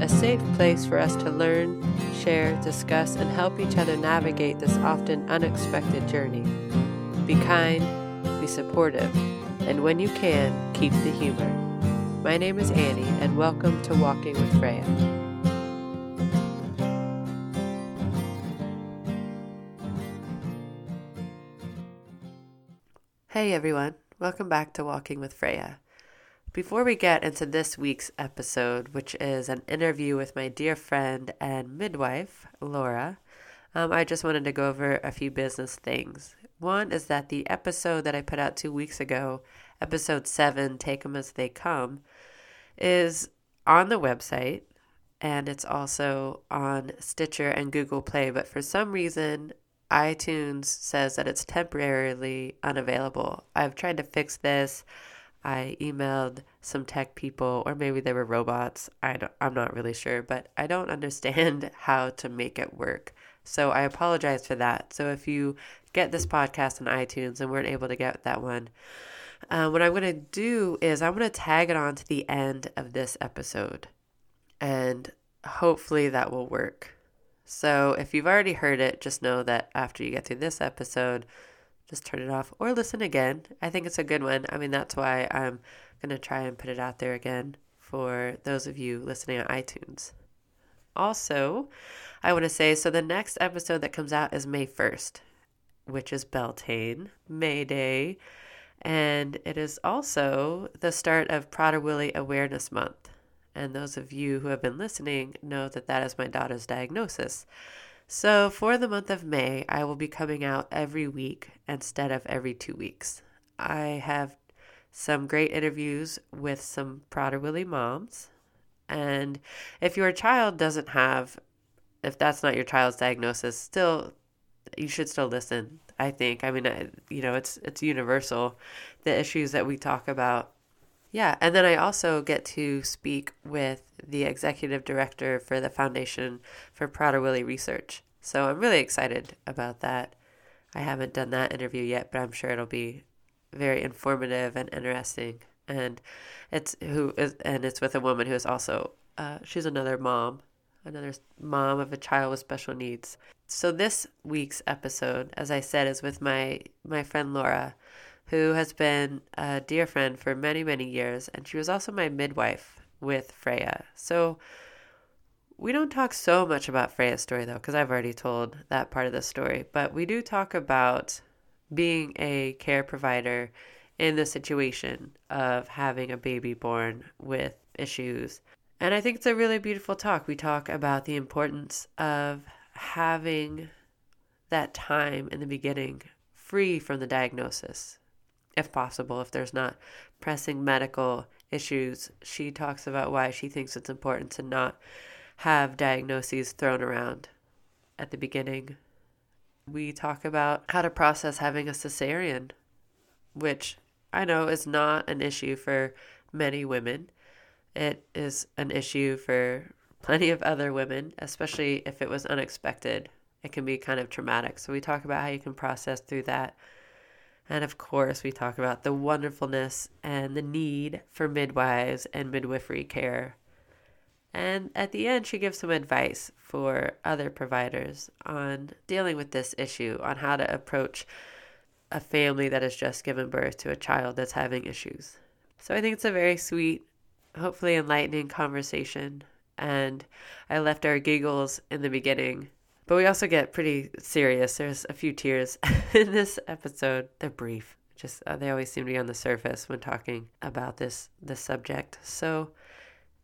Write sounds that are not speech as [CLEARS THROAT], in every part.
a safe place for us to learn, share, discuss, and help each other navigate this often unexpected journey. Be kind, be supportive, and when you can, keep the humor. My name is Annie, and welcome to Walking with Freya. Hey everyone, welcome back to Walking with Freya. Before we get into this week's episode, which is an interview with my dear friend and midwife, Laura, um, I just wanted to go over a few business things. One is that the episode that I put out two weeks ago, episode seven, Take Them As They Come, is on the website and it's also on Stitcher and Google Play. But for some reason, iTunes says that it's temporarily unavailable. I've tried to fix this. I emailed some tech people, or maybe they were robots. I don't, I'm not really sure, but I don't understand [LAUGHS] how to make it work. So I apologize for that. So if you get this podcast on iTunes and weren't able to get that one, uh, what I'm going to do is I'm going to tag it on to the end of this episode. And hopefully that will work. So if you've already heard it, just know that after you get through this episode, just turn it off or listen again. I think it's a good one. I mean, that's why I'm going to try and put it out there again for those of you listening on iTunes. Also, I want to say so the next episode that comes out is May 1st, which is Beltane, May Day, and it is also the start of Prader-Willi Awareness Month. And those of you who have been listening know that that is my daughter's diagnosis. So, for the month of May, I will be coming out every week instead of every two weeks. I have some great interviews with some Prader-Willi moms. And if your child doesn't have, if that's not your child's diagnosis, still, you should still listen. I think. I mean, you know, it's it's universal. The issues that we talk about yeah, and then I also get to speak with the executive director for the Foundation for Prader-Willi Research. So I'm really excited about that. I haven't done that interview yet, but I'm sure it'll be very informative and interesting. And it's who is, and it's with a woman who is also uh, she's another mom, another mom of a child with special needs. So this week's episode, as I said, is with my my friend Laura who has been a dear friend for many, many years, and she was also my midwife with Freya. So we don't talk so much about Freya's story though, because I've already told that part of the story, but we do talk about being a care provider in the situation of having a baby born with issues. And I think it's a really beautiful talk. We talk about the importance of having that time in the beginning free from the diagnosis if possible, if there's not pressing medical issues. She talks about why she thinks it's important to not have diagnoses thrown around at the beginning. We talk about how to process having a cesarean, which I know is not an issue for many women. It is an issue for plenty of other women, especially if it was unexpected. It can be kind of traumatic. So, we talk about how you can process through that and of course, we talk about the wonderfulness and the need for midwives and midwifery care. And at the end, she gives some advice for other providers on dealing with this issue, on how to approach a family that has just given birth to a child that's having issues. So I think it's a very sweet, hopefully enlightening conversation. And I left our giggles in the beginning but we also get pretty serious. There's a few tears [LAUGHS] in this episode. They're brief. Just uh, they always seem to be on the surface when talking about this this subject. So,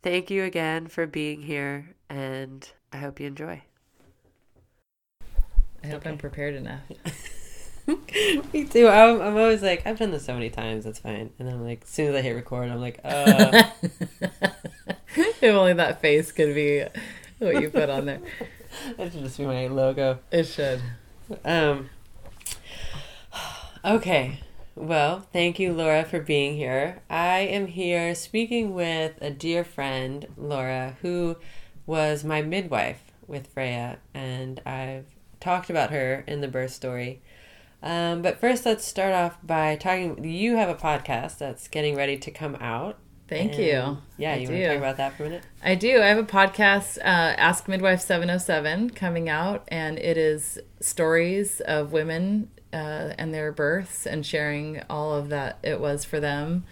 thank you again for being here, and I hope you enjoy. I hope okay. I'm prepared enough. [LAUGHS] Me too. I'm, I'm always like, I've done this so many times. That's fine. And then I'm like, as soon as I hit record, I'm like, [LAUGHS] uh. if only that face could be what you put on there. That should just be my logo. It should. Um, okay. Well, thank you, Laura, for being here. I am here speaking with a dear friend, Laura, who was my midwife with Freya, and I've talked about her in the birth story. Um, but first, let's start off by talking. You have a podcast that's getting ready to come out. Thank And- you. Yeah, I you want do. to talk about that for a minute? I do. I have a podcast, uh, Ask Midwife 707, coming out, and it is stories of women uh, and their births and sharing all of that it was for them.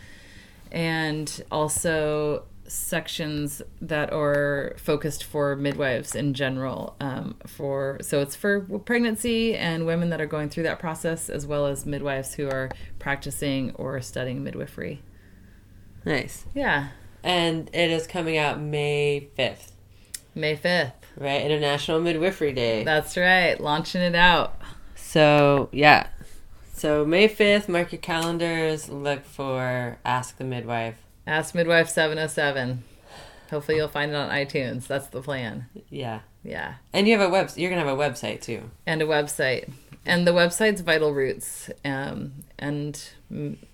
And also sections that are focused for midwives in general um, for so it's for pregnancy and women that are going through that process as well as midwives who are practicing or studying midwifery Nice. yeah And it is coming out May 5th, may 5th right? International Midwifery Day. That's right, launching it out. So, yeah. So, May 5th, mark your calendars. Look for Ask the Midwife. Ask Midwife 707. Hopefully, you'll find it on iTunes. That's the plan. Yeah. Yeah. And you have a web. You're gonna have a website too. And a website. And the website's Vital Roots. Um, and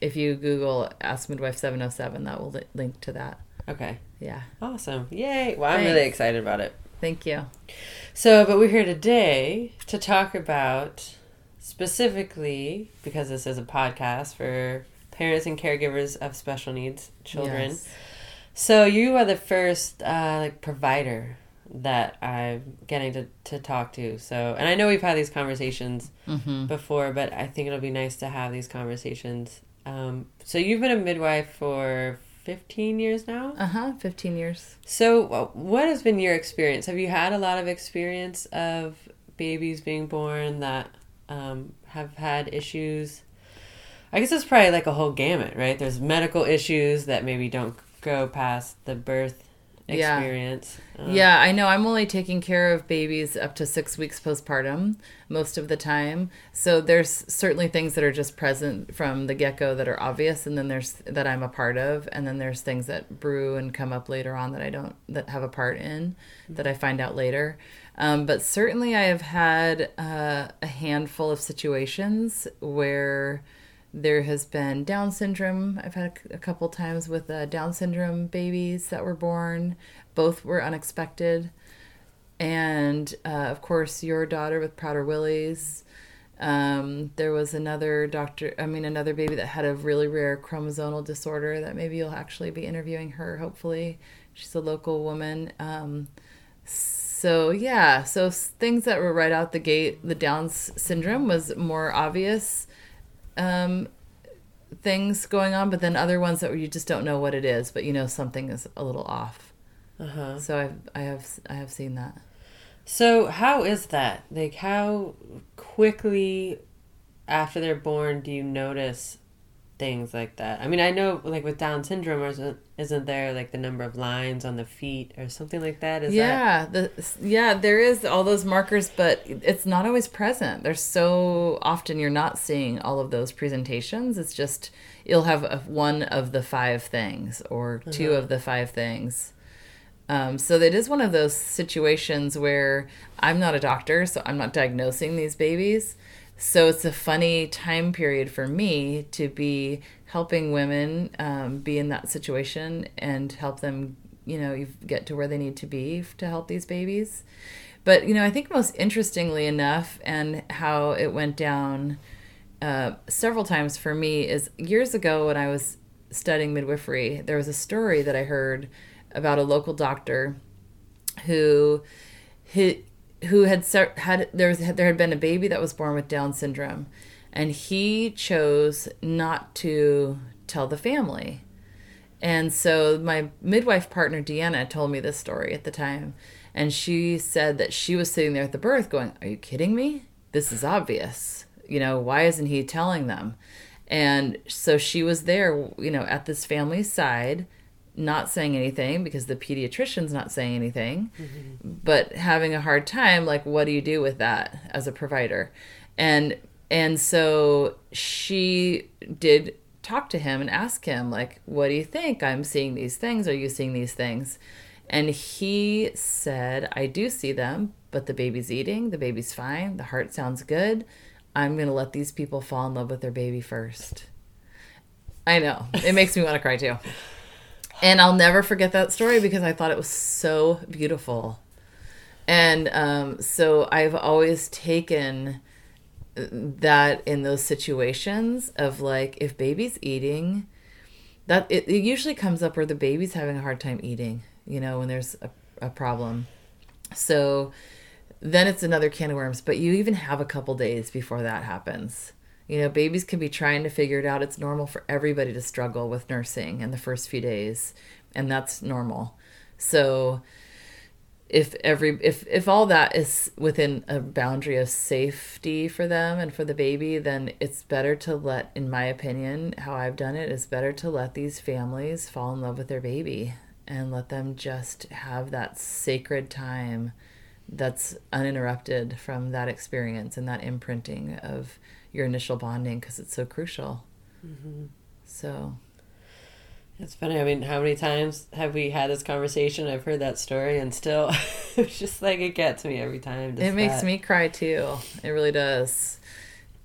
if you Google Ask Midwife 707, that will li- link to that. Okay. Yeah. Awesome. Yay. Well, I'm Thanks. really excited about it. Thank you. So, but we're here today to talk about specifically because this is a podcast for parents and caregivers of special needs children. Yes. So you are the first uh, like provider that I'm getting to, to talk to. So, and I know we've had these conversations Mm-hmm. before, but I think it'll be nice to have these conversations. Um, so you've been a midwife for 15 years now. Uh huh. 15 years. So what has been your experience? Have you had a lot of experience of babies being born that um, have had issues? I guess it's probably like a whole gamut, right? There's medical issues that maybe don't go past the birth Yeah. experience. Um, Yeah, I know. I'm only taking care of babies up to six weeks postpartum most of the time. So there's certainly things that are just present from the get go that are obvious, and then there's that I'm a part of, and then there's things that brew and come up later on that I don't that have a part in that I find out later. Um, but certainly, I have had uh, a handful of situations where there has been Down syndrome. I've had a, couple times with uh, Down syndrome babies that were born. Both were unexpected. And uh, of course, your daughter with Prader-Willi's. Um, there was another doctor, I mean, another baby that had a really rare chromosomal disorder that maybe you'll actually be interviewing her, hopefully. She's a local woman. Um, so, yeah, so things that were right out the gate, the Down's syndrome was more obvious um, things going on, but then other ones that you just don't know what it is, but you know something is a little off. Uh-huh. So I've I have I have seen that. So how is that? Like how quickly after they're born do you notice things like that? I mean, I know like with Down syndrome, isn't isn't there like the number of lines on the feet or something like that? Is that yeah, the yeah there is all those markers, but it's not always present. There's so often you're not seeing all of those presentations. It's just you'll have a, one of the five things or 2 of the five things. Um, so it is one of those situations where I'm not a doctor, so I'm not diagnosing these babies. So it's a funny time period for me to be helping women um, be in that situation and help them, you know, get to where they need to be to help these babies. But you know, I think most interestingly enough, and how it went down uh, several times for me is years ago when I was studying midwifery. There was a story that I heard about a local doctor who who, who had had there was there had been a baby that was born with Down syndrome, and he chose not to tell the family. And so my midwife partner Deanna told me this story at the time, and she said that she was sitting there at the birth going, "Are you kidding me? This is obvious. You know, why isn't he telling them?" And so she was there, you know, at this family's side, not saying anything because the pediatrician's not saying anything, mm-hmm. but having a hard time like what do you do with that as a provider? And and so she did talk to him and ask him like what do you think? I'm seeing these things, are you seeing these things? And he said, I do see them, but the baby's eating, the baby's fine, the heart sounds good. I'm going to let these people fall in love with their baby first. I know. It makes me want to cry too. [LAUGHS] And I'll never forget that story because I thought it was so beautiful. And um, so I've always taken that in those situations of like if baby's eating that it, it usually comes up where the baby's having a hard time eating you know when there's a, a problem so then it's another can of worms but you even have a couple days before that happens you know babies can be trying to figure it out. It's normal for everybody to struggle with nursing in the first few days and that's normal. So if every if if all that is within a boundary of safety for them and for the baby then it's better to let in my opinion how i've done it is better to let these families fall in love with their baby and let them just have that sacred time that's uninterrupted from that experience and that imprinting of your initial bonding because it's so crucial mm-hmm. so it's funny. I mean, how many times have we had this conversation? I've heard that story, and still, [LAUGHS] it's just like it gets me every time. It makes that. me cry too. It really does.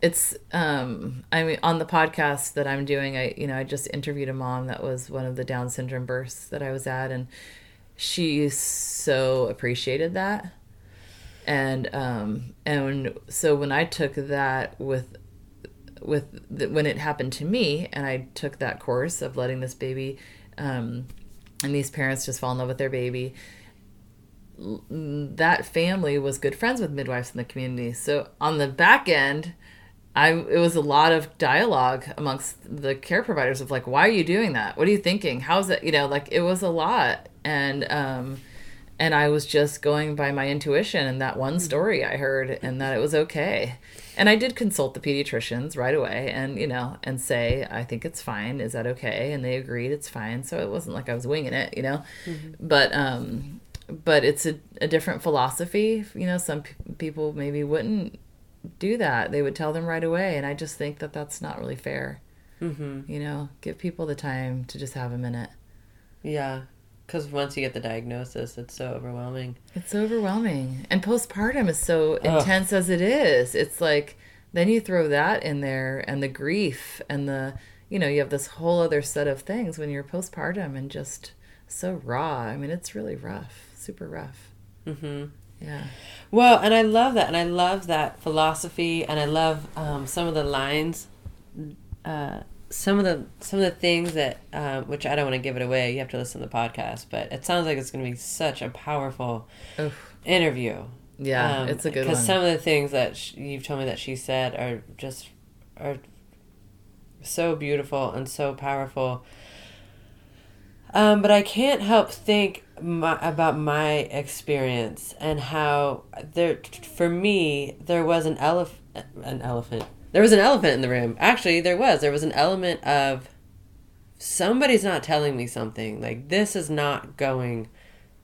It's um I mean on the podcast that I'm doing I you know I just interviewed a mom that was one of the down syndrome births that I was at and she so appreciated that and um and so when I took that with with the, when it happened to me and I took that course of letting this baby um, and these parents just fall in love with their baby that family was good friends with midwives in the community. So on the back end I it was a lot of dialogue amongst the care providers of like why are you doing that? What are you thinking? How's it you know like it was a lot. And um and I was just going by my intuition and that one story I heard and that it was okay and I did consult the pediatricians right away and, you know, and say, I think it's fine. Is that okay? And they agreed it's fine. So it wasn't like I was winging it, you know, mm-hmm. but, um, but it's a, a different philosophy. You know, some p- people maybe wouldn't do that. They would tell them right away. And I just think that that's not really fair. Mm-hmm. You know, give people the time to just have a minute. Yeah. Because once you get the diagnosis, it's so overwhelming. It's overwhelming. And postpartum is so Ugh. intense as it is. It's like, then you throw that in there and the grief and the, you know, you have this whole other set of things when you're postpartum and just so raw. I mean, it's really rough, super rough. Mm-hmm. Yeah. Well, and I love that. And I love that philosophy. And I love um, some of the lines. Uh, some of the some of the things that um, which I don't want to give it away. You have to listen to the podcast, but it sounds like it's going to be such a powerful Oof. interview. Yeah, um, it's a good because some of the things that she, you've told me that she said are just are so beautiful and so powerful. Um, but I can't help think my, about my experience and how there, for me, there was an elephant, an elephant, there was an elephant in the room. Actually, there was. There was an element of somebody's not telling me something. Like, this is not going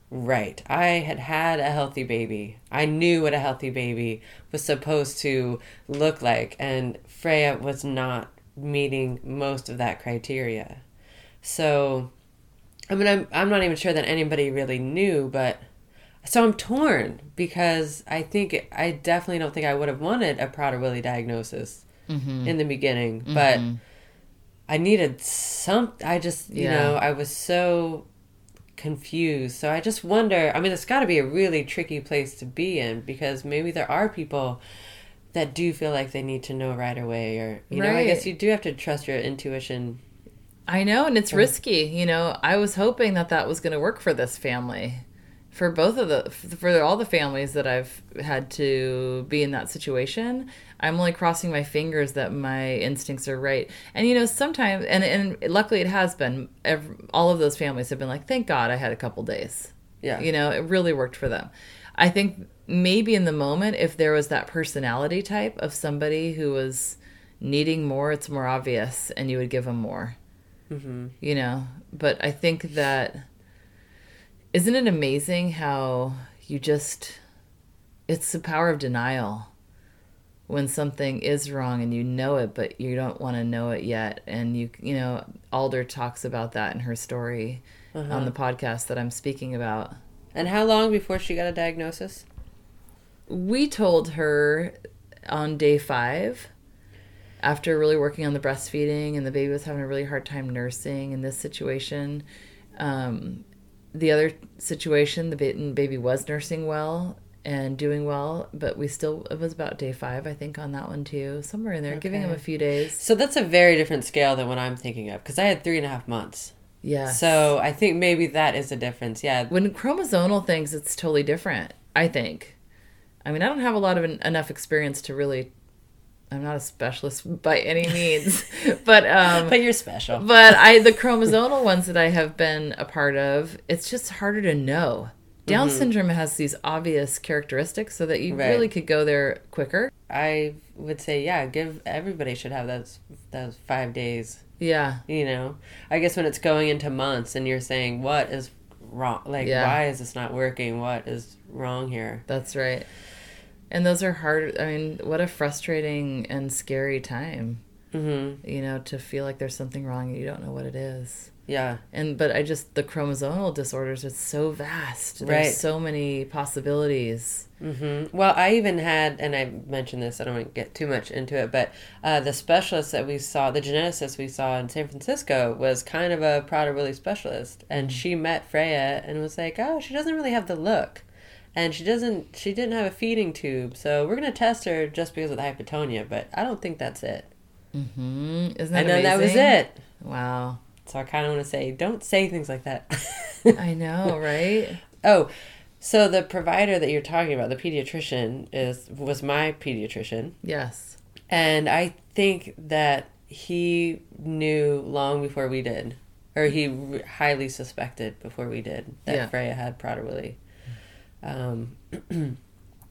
right. I had had a healthy baby. I knew what a healthy baby was supposed to look like. And Freya was not meeting most of that criteria. So, I mean, I'm, I'm not even sure that anybody really knew, but so I'm torn because I think I definitely don't think I would have wanted a Prader-Willi diagnosis mm-hmm. in the beginning, mm-hmm. but I needed some. I just you yeah. know I was so confused. So I just wonder. I mean, it's got to be a really tricky place to be in because maybe there are people that do feel like they need to know right away, or you right. know, I guess you do have to trust your intuition. I know, and it's risky. You know, I was hoping that that was going to work for this family for both of the for all the families that I've had to be in that situation, I'm only crossing my fingers that my instincts are right. And you know, sometimes and and luckily it has been. Every, all of those families have been like, thank God I had a couple days. Yeah, you know, it really worked for them. I think maybe in the moment, if there was that personality type of somebody who was needing more, it's more obvious, and you would give them more. Mm-hmm. You know, but I think that isn't it amazing how you just it's the power of denial when something is wrong and you know it but you don't want to know it yet and you you know Alder talks about that in her story on the podcast that I'm speaking about. And how long before she got a diagnosis? We told her on day 5 after really working on the breastfeeding and the baby was having a really hard time nursing in this situation um, the other situation the baby was nursing well and doing well but we still it was about day five i think on that one too somewhere in there giving him a few days So that's a very different scale than what I'm thinking of because I had three and a half months. yeah So I think maybe that is a difference. Yeah. when chromosomal things it's totally different i think i mean i don't have a lot of en- enough experience to really i'm not a specialist by any means [LAUGHS] but um But you're special. but I the chromosomal [LAUGHS] ones that I have been a part of, it's just harder to know. Down syndrome has these obvious characteristics so that you Right. really could go there quicker. I would say, yeah, give everybody should have those those five days. Yeah. You know, I guess when it's going into months and you're saying what is wrong, like Yeah. why is this not working? What is wrong here? That's right. And those are hard I mean, what a frustrating and scary time, Mm-hmm. you know, to feel like there's something wrong and you don't know what it is. Yeah. And but I just the chromosomal disorders it's so vast. There's Right. so many possibilities. hmm Well, I even had, and I mentioned this. I don't want to get too much into it, but uh, the specialist that we saw, the geneticist we saw in San Francisco, was kind of a Prader-Willi specialist, and she met Freya and was like, "Oh, she doesn't really have the look, and she doesn't, she didn't have a feeding tube, so we're gonna test her just because of the hypotonia, but I don't think that's it." mm-hmm. Isn't that and then that was it. Wow. So I kind of want to say, don't say things like that. [LAUGHS] I know, right? [LAUGHS] Oh, so the provider that you're talking about, the pediatrician, is was my pediatrician. Yes. And I think that he knew long before we did, or he highly suspected before we did that Yeah. Freya had Prader-Willi. Um, [CLEARS THROAT]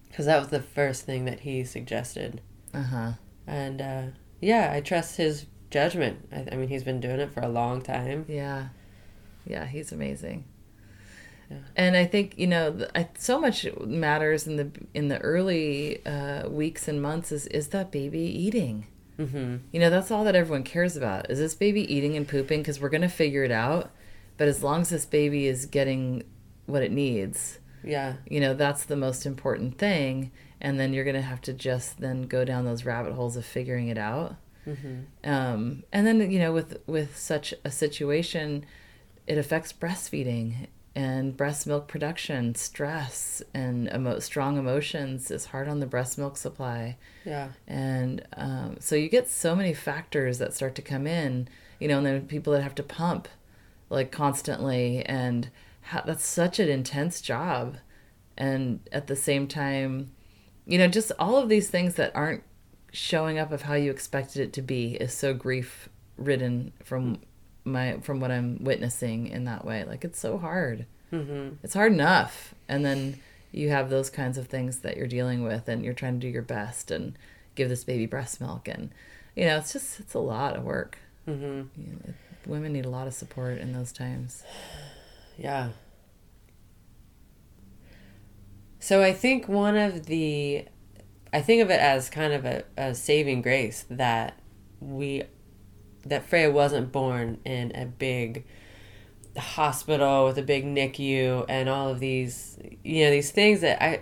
because that was the first thing that he suggested. Uh-huh. And uh, yeah, I trust his judgment. I, I mean, he's been doing it for a long time. Yeah. Yeah, he's amazing. Yeah. And I think you know I, so much matters in the in the early uh, weeks and months is is that baby eating. hmm You know that's all that everyone cares about. Is this baby eating and pooping? Because we're gonna figure it out. But as long as this baby is getting what it needs, Yeah. you know that's the most important thing. And then you're gonna have to just then go down those rabbit holes of figuring it out. hmm um, and then you know with with such a situation it affects breastfeeding and breast milk production stress and emo- strong emotions is hard on the breast milk supply Yeah. and um, so you get so many factors that start to come in you know and then people that have to pump like constantly and ha- that's such an intense job. And at the same time you know just all of these things that aren't showing up of how you expected it to be is so grief ridden from my from what i'm witnessing in that way. Like it's so hard. Hmm it's hard enough. And then you have those kinds of things that you're dealing with and you're trying to do your best and give this baby breast milk. And you know it's just it's a lot of work. Hmm you know, women need a lot of support in those times Yeah. So I think one of the, I think of it as kind of a, a saving grace that we, that Freya wasn't born in a big hospital with a big NICU and all of these, you know, these things that I,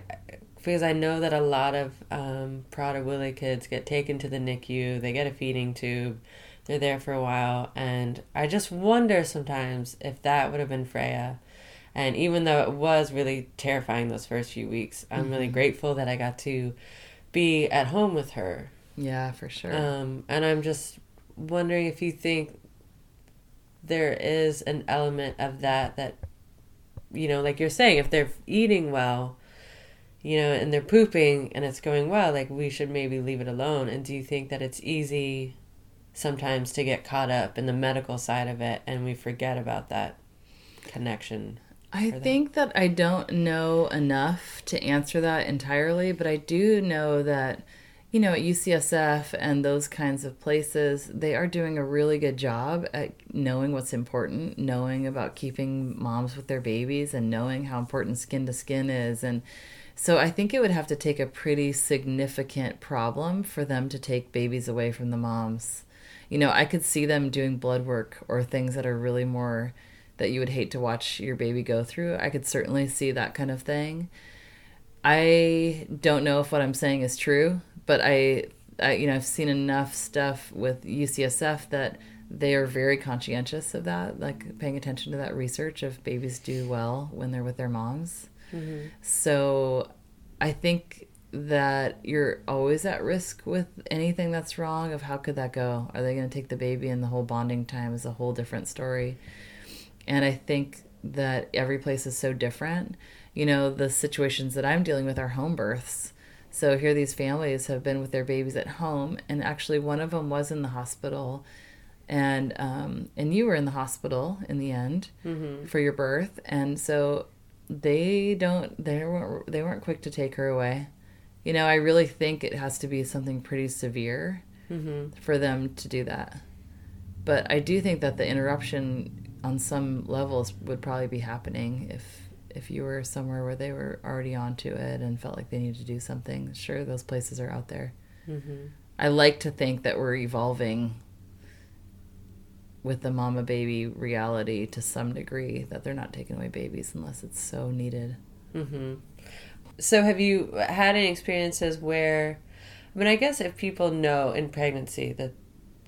because I know that a lot of um, Prader-Willi kids get taken to the NICU, they get a feeding tube, they're there for a while, and I just wonder sometimes if that would have been Freya. And even though it was really terrifying those first few weeks, I'm really grateful that I got to be at home with her. yeah for sure Um, and I'm just wondering if you think there is an element of that that, you know, like you're saying, if they're eating well, you know, and they're pooping and it's going well, like we should maybe leave it alone. And do you think that it's easy sometimes to get caught up in the medical side of it and we forget about that connection? I think that I don't know enough to answer that entirely, but I do know that, you know, at UCSF and those kinds of places, they are doing a really good job at knowing what's important, knowing about keeping moms with their babies, and knowing how important skin to skin is, and So I think it would have to take a pretty significant problem for them to take babies away from the moms. You know, I could see them doing blood work or things that are really more that you would hate to watch your baby go through. I could certainly see that kind of thing. I don't know if what I'm saying is true, but I, I you know, I've seen enough stuff with UCSF that they are very conscientious of that, like paying attention to that research of babies do well when they're with their moms. Mm-hmm. So I think that you're always at risk with anything that's wrong of how could that go? Are they going to take the baby and the whole bonding time is a whole different story. And I think that every place is so different. You know, the situations that I'm dealing with are home births. So here these families have been with their babies at home and actually one of them was in the hospital and um, and you were in the hospital in the end mm-hmm. for your birth, and so they don't they weren't they weren't quick to take her away. You know, I really think it has to be something pretty severe mm-hmm. for them to do that. But I do think that the interruption on some levels would probably be happening if if you were somewhere where they were already onto it and felt like they needed to do something. Sure, those places are out there. Mm-hmm. I like to think that we're evolving with the mama baby reality to some degree that they're not taking away babies unless it's so needed. Mm-hmm. So, have you had any experiences where, I mean, I guess if people know in pregnancy that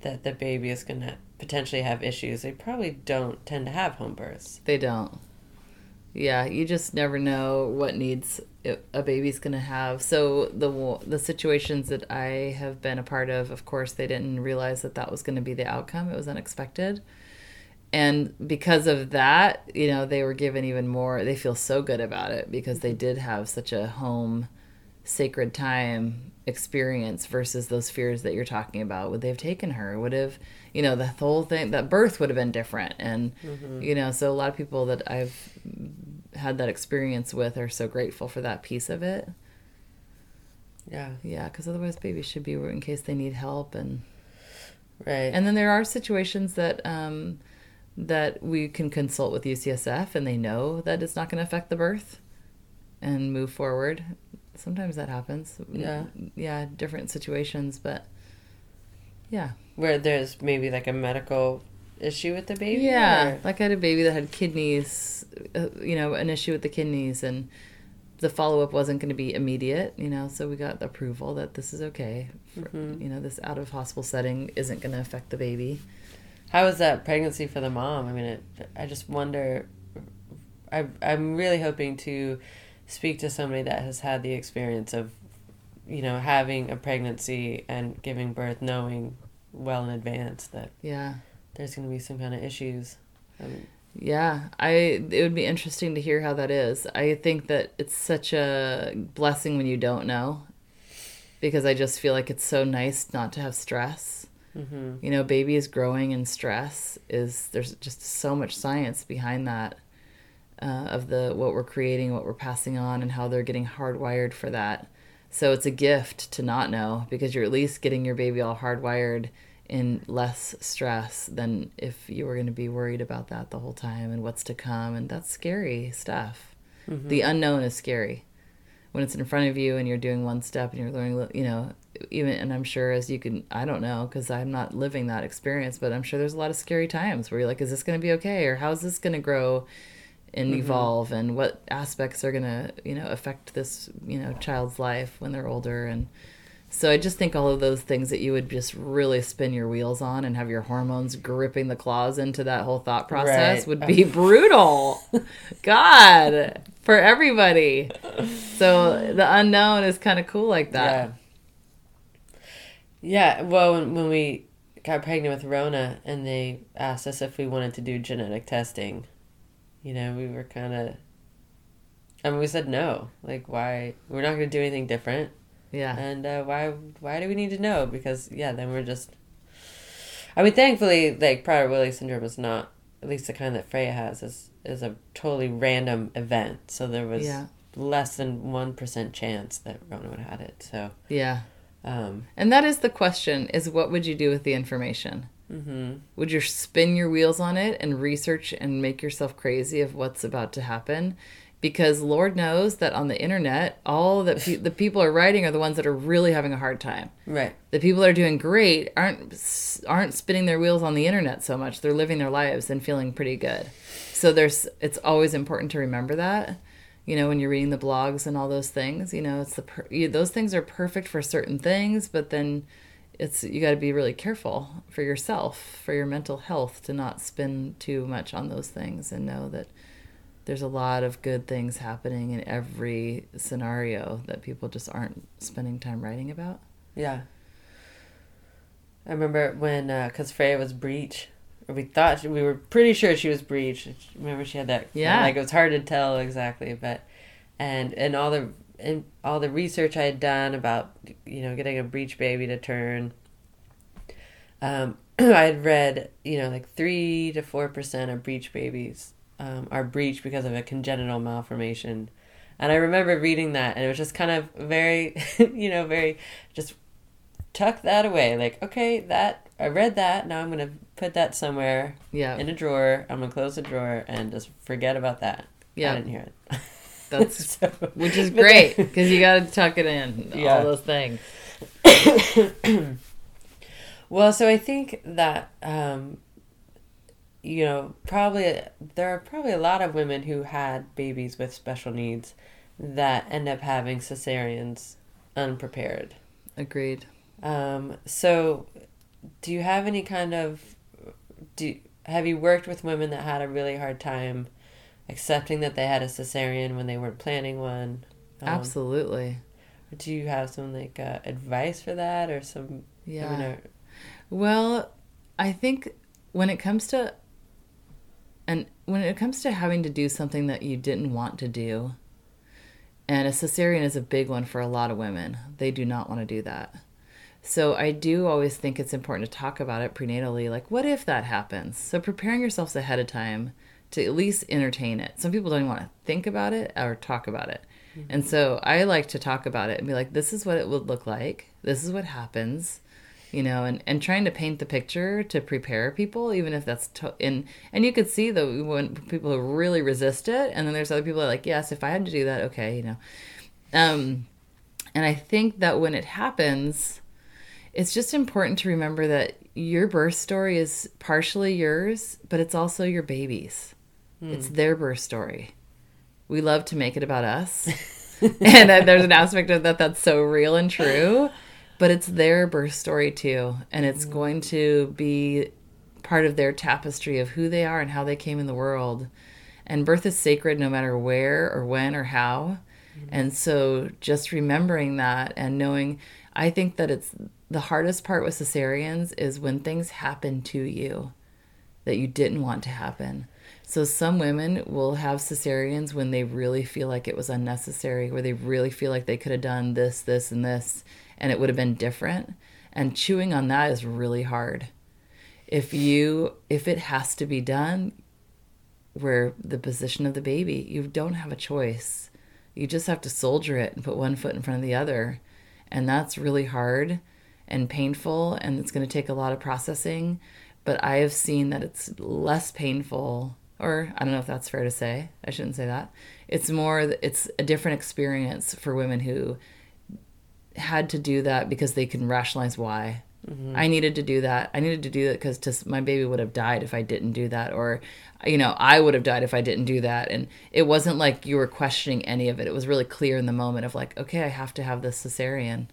that the baby is going to potentially have issues, they probably don't tend to have home births. They don't. Yeah, you just never know what needs a baby's going to have. So the the situations that I have been a part of, of course, they didn't realize that that was going to be the outcome. It was unexpected. And because of that, you know, they were given even more. They feel so good about it because they did have such a home sacred time experience versus those fears that you're talking about. Would they have taken her? Would have, you know, the whole thing, that birth would have been different. And, mm-hmm. you know, so a lot of people that I've had that experience with are so grateful for that piece of it. Yeah. Yeah, because otherwise babies should be in case they need help and. Right. And then there are situations that, um, that we can consult with UCSF and they know that it's not going to affect the birth and move forward sometimes that happens. Yeah. Yeah, different situations, but yeah. Where there's maybe like a medical issue with the baby? Yeah. Or? Like I had a baby that had kidneys, uh, you know, an issue with the kidneys and the follow up wasn't going to be immediate, you know, so we got approval that this is okay. For, mm-hmm. You know, this out of hospital setting isn't going to affect the baby. How was that pregnancy for the mom? I mean, it, I just wonder. I, I'm really hoping to speak to somebody that has had the experience of you know having a pregnancy and giving birth knowing well in advance that yeah there's going to be some kind of issues I mean, yeah i it would be interesting to hear how that is i think that it's such a blessing when you don't know because i just feel like it's so nice not to have stress mm-hmm. you know baby is growing in stress is there's just so much science behind that uh, of the what we're creating, what we're passing on, and how they're getting hardwired for that. So it's a gift to not know because you're at least getting your baby all hardwired in less stress than if you were going to be worried about that the whole time and what's to come. And that's scary stuff. Mm-hmm. The unknown is scary. When it's in front of you and you're doing one step and you're learning, you know, even, and I'm sure as you can, I don't know, because I'm not living that experience, but I'm sure there's a lot of scary times where you're like, is this going to be okay? Or how's this going to grow? and mm-hmm. evolve and what aspects are going to you know affect this you know child's life when they're older and so i just think all of those things that you would just really spin your wheels on and have your hormones gripping the claws into that whole thought process right. would be [LAUGHS] brutal god for everybody so the unknown is kind of cool like that yeah, yeah. well when, when we got pregnant with rona and they asked us if we wanted to do genetic testing you know, we were kind of. I mean, we said no. Like, why? We're not going to do anything different. Yeah. And uh, why? Why do we need to know? Because yeah, then we're just. I mean, thankfully, like Prader-Willi syndrome is not at least the kind that Freya has is is a totally random event. So there was yeah. less than one percent chance that Rona would have had it. So yeah. Um, and that is the question: is what would you do with the information? Mm-hmm. Would you spin your wheels on it and research and make yourself crazy of what's about to happen? Because Lord knows that on the internet, all that pe- the people are writing are the ones that are really having a hard time. Right. The people that are doing great aren't aren't spinning their wheels on the internet so much. They're living their lives and feeling pretty good. So there's it's always important to remember that. You know, when you're reading the blogs and all those things, you know, it's the per- you, those things are perfect for certain things, but then it's you got to be really careful for yourself, for your mental health to not spin too much on those things and know that there's a lot of good things happening in every scenario that people just aren't spending time writing about. Yeah. I remember when, because uh, Freya was breech, or we thought she, we were pretty sure she was breech. Remember she had that. Yeah. Like it was hard to tell exactly, but and and all the and all the research I had done about you know getting a breech baby to turn. Um, [CLEARS THROAT] I had read you know like three to four percent of breech babies um, are breech because of a congenital malformation. And I remember reading that, and it was just kind of very, [LAUGHS] you know, very just tuck that away. Like, okay, that I read that. Now I'm gonna put that somewhere Yeah. in a drawer. I'm gonna close the drawer and just forget about that. Yeah. I didn't hear it. [LAUGHS] That's [LAUGHS] So- which is great because you got to tuck it in. Yeah. All those things. [COUGHS] Well, so I think that um, you know probably there are probably a lot of women who had babies with special needs that end up having cesareans unprepared. Agreed. Um, so, do you have any kind of do have you worked with women that had a really hard time accepting that they had a cesarean when they weren't planning one? Um, Absolutely. Do you have some like uh, advice for that or some? Yeah. I mean, are- Well, I think when it comes to and when it comes to having to do something that you didn't want to do, and a cesarean is a big one for a lot of women. They do not want to do that. So I do always think it's important to talk about it prenatally like what if that happens? So preparing yourselves ahead of time to at least entertain it. Some people don't even want to think about it or talk about it. Mm-hmm. And so I like to talk about it and be like this is what it would look like. This is what happens you know and, and trying to paint the picture to prepare people even if that's to- and and you could see though when people who really resist it and then there's other people that are like yes if i had to do that okay you know. Um and i think that when it happens it's just important to remember that your birth story is partially yours but it's also your baby's. It's their birth story. We love to make it about us. [LAUGHS] And uh, there's an aspect of that that's so real and true but it's their birth story too and it's mm. going to be part of their tapestry of who they are and how they came in the world. And birth is sacred no matter where or when or how. Mm-hmm. And so just remembering that and knowing i think that it's the hardest part with cesareans is when things happen to you that you didn't want to happen. So some women will have cesareans when they really feel like it was unnecessary, where they really feel like they could have done this, this, and this, and it would have been different. And chewing on that is really hard. If you if it has to be done where the position of the baby, you don't have a choice. You just have to soldier it and put one foot in front of the other. And that's really hard and painful and it's going to take a lot of processing but I have seen that it's less painful, or I don't know if that's fair to say. I shouldn't say that. It's more, it's a different experience for women who had to do that because they can rationalize why. Mm-hmm. I needed to do that. I needed to do that because my baby would have died if I didn't do that, or, you know, I would have died if I didn't do that. And it wasn't like you were questioning any of it. It was really clear in the moment of like, okay, I have to have this cesarean,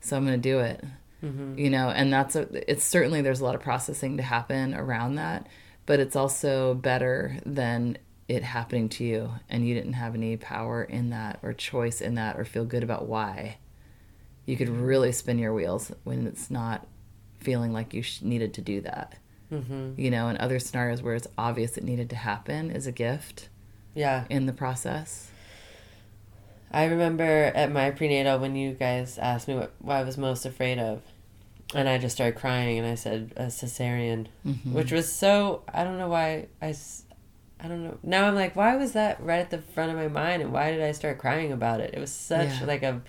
so I'm going to do it mm-hmm. you know and that's a it's certainly there's a lot of processing to happen around that but it's also better than it happening to you and you didn't have any power in that or choice in that or feel good about why you could really spin your wheels when it's not feeling like you sh- needed to do that Mm-hmm. you know and other scenarios where it's obvious it needed to happen is a gift Yeah. in the process I remember at my prenatal when you guys asked me what, what I was most afraid of. And I just started crying and I said a cesarean, which was so, I don't know why I I don't know. Now I'm like, why was that right at the front of my mind and why did I start crying about it? It was such Yeah. like a,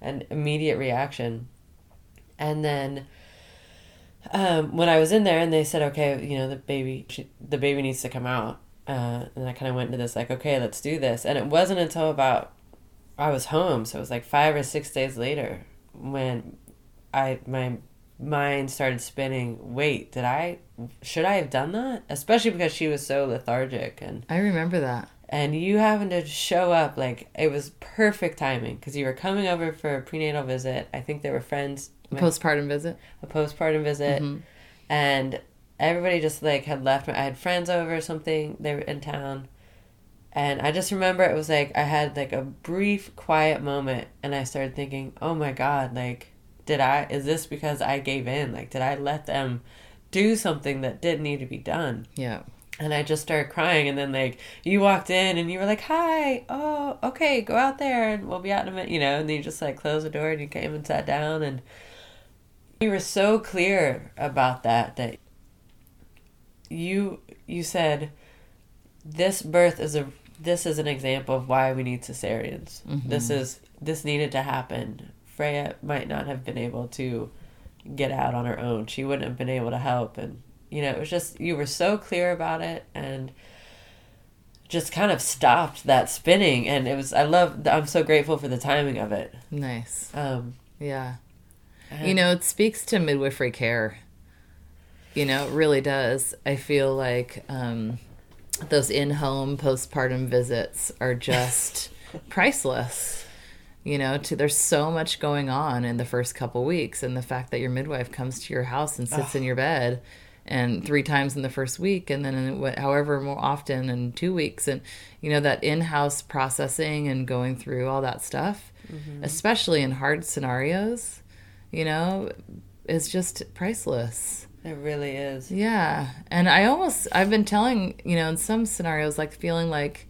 an immediate reaction. And then um, when I was in there and they said, okay, you know, the baby, she, the baby needs to come out. uh, and I kind of went into this like, okay, let's do this. And it wasn't until about I was home, so it was like five or six days later when I my mind started spinning. Wait, did I? Should I have done that? Especially because she was so lethargic and I remember that. And you having to show up like it was perfect timing because you were coming over for a prenatal visit. I think there were friends, my- Postpartum visit. a postpartum visit, mm-hmm. and everybody just like had left. I had friends over or something. They were in town, and I just remember it was like I had like a brief quiet moment, and I started thinking, "Oh my god, like did I? Is this because I gave in? Like did I let them do something that didn't need to be done?" Yeah. And I just started crying, and then like you walked in, and you were like, "Hi, oh, okay, go out there, and we'll be out in a minute," you know. And then you just like closed the door, and you came and sat down, and you were so clear about that that you you said this birth is a this is an example of why we need cesareans. Mm-hmm. This is this needed to happen. Freya might not have been able to get out on her own. She wouldn't have been able to help and you know, it was just you were so clear about it and just kind of stopped that spinning and it was I love I'm so grateful for the timing of it. Nice. Um Yeah. You know, it speaks to midwifery care. You know, it really does. I feel like um, those in home postpartum visits are just [LAUGHS] priceless. You know, to, there's so much going on in the first couple weeks, and the fact that your midwife comes to your house and sits in your bed, and three times in the first week, and then in, wh- however more often in two weeks, and you know that in-house processing and going through all that stuff, mm-hmm. especially in hard scenarios, you know, is just priceless. it really is. Yeah. And I almost, I've been telling, you know, in some scenarios, like feeling like,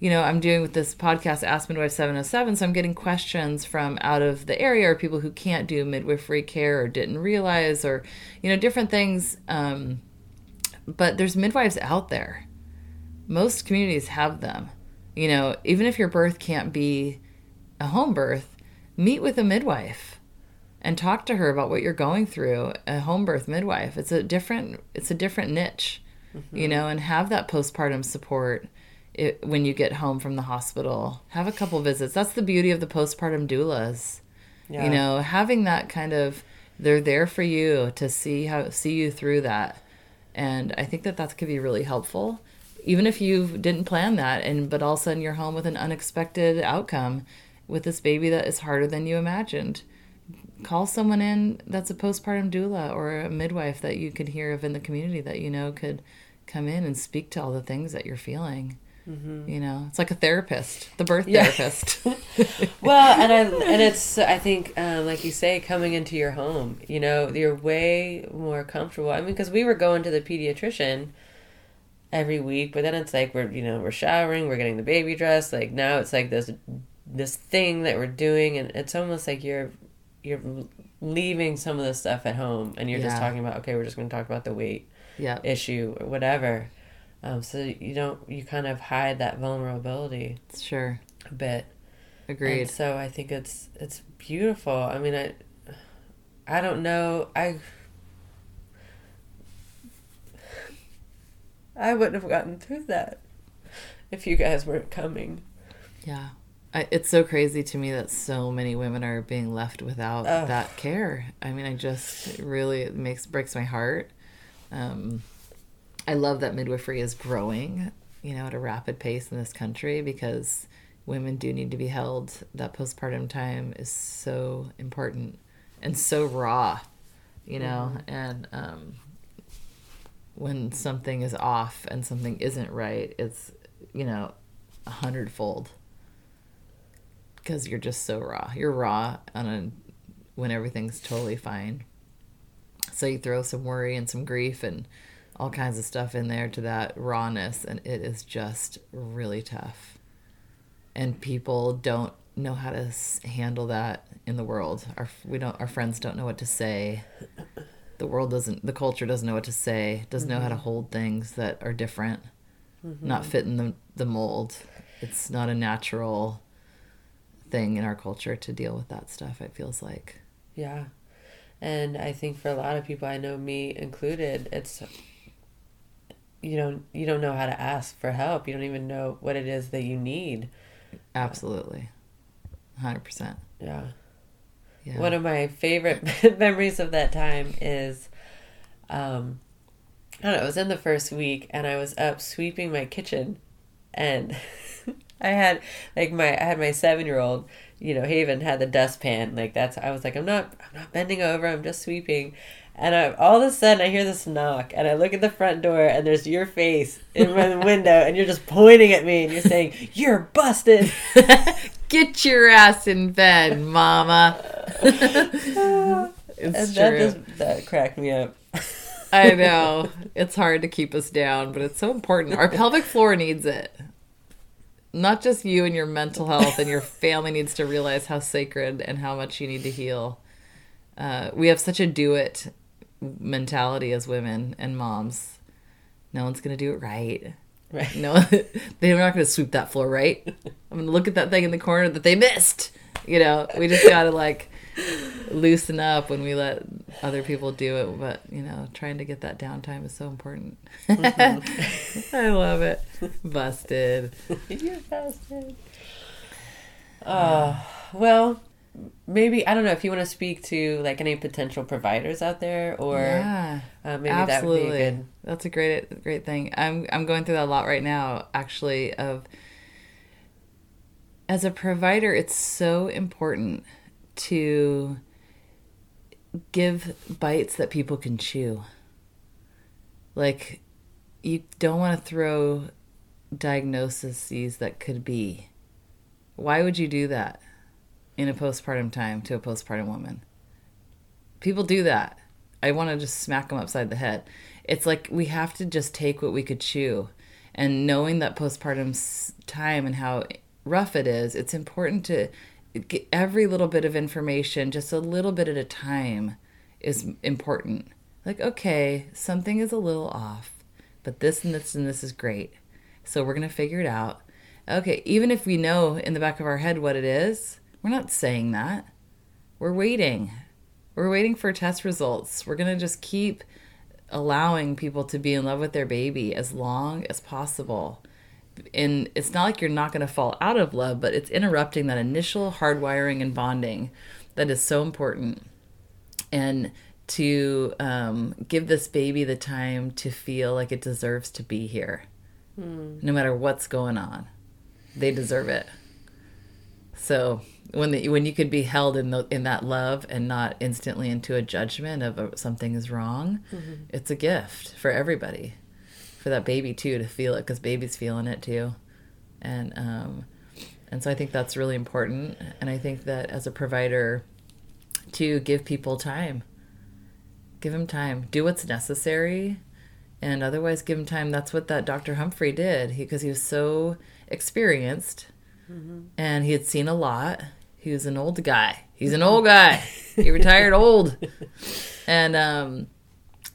you know, I'm doing with this podcast, Ask Midwife 707. So I'm getting questions from out of the area or people who can't do midwifery care or didn't realize or, you know, different things. Um, but there's midwives out there. Most communities have them. You know, even if your birth can't be a home birth, meet with a midwife and talk to her about what you're going through a home birth midwife it's a different it's a different niche you know and have that postpartum support it, when you get home from the hospital have a couple visits. That's the beauty of the postpartum doulas. Yeah. you know having that kind of they're there for you to see how see you through that. And i think that that could be really helpful even if you didn't plan that and but all of a sudden you're home with an unexpected outcome with this baby that is harder than you imagined. Call someone in that's a postpartum doula or a midwife that you could hear of in the community that you know could come in and speak to all the things that you're feeling you know it's like a therapist the birth Yeah. therapist. [LAUGHS] [LAUGHS] Well and i and it's i think um, like you say coming into your home you know you're way more comfortable. I mean because we were going to the pediatrician every week but then it's like we're you know we're showering we're getting the baby dressed like now it's like this this thing that we're doing and it's almost like you're you're leaving some of the stuff at home and you're just talking about okay we're just going to talk about the weight yeah issue or whatever um, so you don't you kind of hide that vulnerability sure a bit agreed and so I think it's it's beautiful. I mean, I I don't know. I I wouldn't have gotten through that if you guys weren't coming. Yeah. I, it's so crazy to me that so many women are being left without that care. I mean, I just it really it makes breaks my heart. Um, I love that midwifery is growing, you know, at a rapid pace in this country because women do need to be held. That postpartum time is so important and so raw, you know, and um, when something is off and something isn't right, it's you know a hundredfold because you're just so raw. You're raw on a when everything's totally fine. So you throw some worry and some grief and all kinds of stuff in there to that rawness, and it is just really tough. And people don't know how to s- handle that in the world. Our we don't. Our friends don't know what to say. The world doesn't. The culture doesn't know what to say. Doesn't know how to mm-hmm. hold things that are different, mm-hmm. not fit in the the mold. It's not a natural thing in our culture to deal with that stuff. It feels like. Yeah. And I think for a lot of people, I know me included, it's you don't you don't know how to ask for help. You don't even know what it is that you need. Absolutely. 100%. Yeah. Yeah. One of my favorite [LAUGHS] memories of that time is, um, I don't know. It was in the first week, and I was up sweeping my kitchen, and [LAUGHS] I had like my I had my seven year old. You know, Haven had the dustpan. Like that's. I was like, I'm not. I'm not bending over. I'm just sweeping. And I, all of a sudden, I hear this knock, and I look at the front door, and there's your face in the [LAUGHS] window, and you're just pointing at me, and you're saying, "You're busted." [LAUGHS] Get your ass in bed, mama. [LAUGHS] it's and true. that just that cracked me up. I know. It's hard to keep us down, but it's so important. Our pelvic floor needs it. Not just you and your mental health, and your family needs to realize how sacred and how much you need to heal. Uh, we have such a do it mentality as women and moms. No one's going to do it right. Right. No, [LAUGHS] they're not going to sweep that floor right. [LAUGHS] I'm to look at that thing in the corner that they missed. You know, we just got to like loosen up when we let other people do it. But, you know, trying to get that downtime is so important. [LAUGHS] I love it. Busted. You're busted. Uh, well, maybe I don't know if you want to speak to like any potential providers out there, or Yeah. uh, maybe Absolutely. that would be a good. That's a great great thing. I'm I'm going through that a lot right now actually of as a provider it's so important to give bites that people can chew. Like you don't want to throw diagnoses that could be. Why would you do that in a postpartum time to a postpartum woman? People do that. I want to just smack them upside the head. It's like we have to just take what we could chew. And knowing that postpartum time and how rough it is, it's important to get every little bit of information, just a little bit at a time, is important. Like, okay, something is a little off, but this and this and this is great. So we're going to figure it out. Okay, even if we know in the back of our head what it is, we're not saying that. We're waiting. We're waiting for test results. We're going to just keep allowing people to be in love with their baby as long as possible. And it's not like you're not going to fall out of love, but it's interrupting that initial hardwiring and bonding that is so important. And to um, give this baby the time to feel like it deserves to be here, no matter what's going on. They deserve it. So when the, when you could be held in the, in that love and not instantly into a judgment of uh, something is wrong, it's a gift for everybody, for that baby too to feel it because baby's feeling it too, and um, and so I think that's really important. And I think that as a provider, to give people time, give them time, do what's necessary, and otherwise give them time. That's what that Dr. Humphrey did because he, was so experienced and he had seen a lot. He was an old guy. He's an old guy. he retired old. [LAUGHS] And um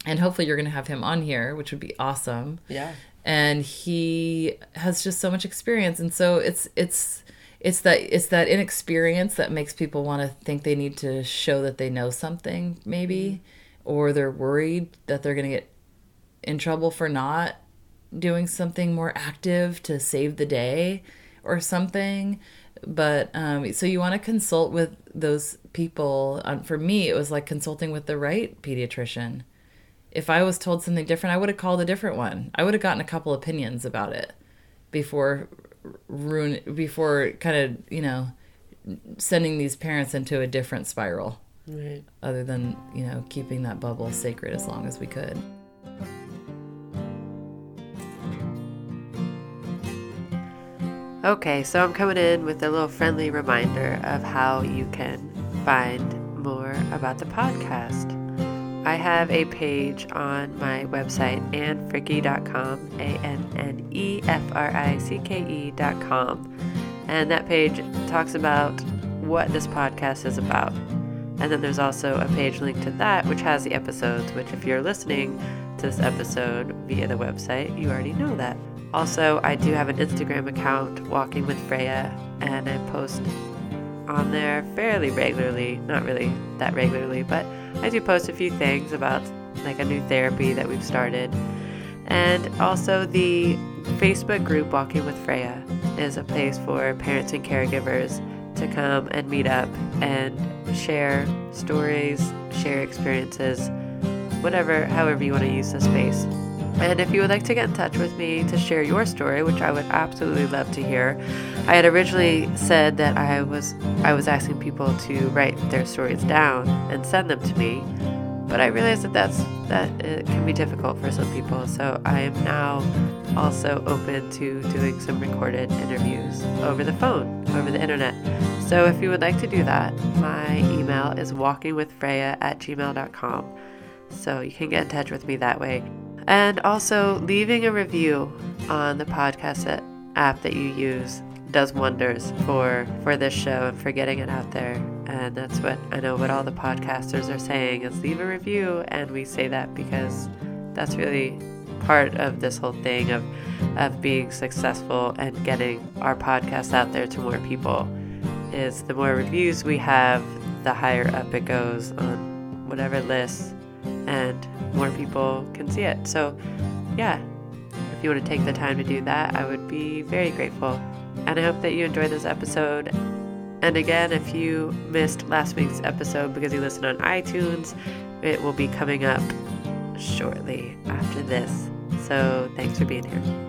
and hopefully you're going to have him on here, which would be awesome. Yeah. And he has just so much experience and so it's it's it's that it's that inexperience that makes people want to think they need to show that they know something maybe or they're worried that they're going to get in trouble for not doing something more active to save the day or something but um, so you want to consult with those people. Um, for me it was like consulting with the right pediatrician. If i was told something different i would have called a different one. I would have gotten a couple opinions about it before ruin before kind of you know sending these parents into a different spiral Right. other than you know keeping that bubble sacred as long as we could Okay, so I'm coming in with a little friendly reminder of how you can find more about the podcast. I have a page on my website, annefricke.com, A N N E F R I C K E.com. And that page talks about what this podcast is about. And then there's also a page linked to that, which has the episodes, which, if you're listening to this episode via the website, you already know that. Also, I do have an Instagram account, Walking with Freya, and I post on there fairly regularly. Not really that regularly, but I do post a few things about like a new therapy that we've started. And also, the Facebook group Walking with Freya is a place for parents and caregivers to come and meet up and share stories, share experiences, whatever, however you want to use the space. And if you would like to get in touch with me to share your story, which I would absolutely love to hear, I had originally said that I was I was asking people to write their stories down and send them to me, but I realized that that's that it can be difficult for some people. So I am now also open to doing some recorded interviews over the phone, over the internet. So if you would like to do that, my email is walkingwithfreya at gmail.com. So you can get in touch with me that way. And also, leaving a review on the podcast app that you use does wonders for for this show and for getting it out there. And that's what I know what all the podcasters are saying is leave a review and we say that because that's really part of this whole thing of of being successful and getting our podcast out there to more people is the more reviews we have, the higher up it goes on whatever list and more people can see it. So, yeah, if you want to take the time to do that, I would be very grateful. And I hope that you enjoyed this episode. And again, if you missed last week's episode because you listened on iTunes, it will be coming up shortly after this. So, thanks for being here.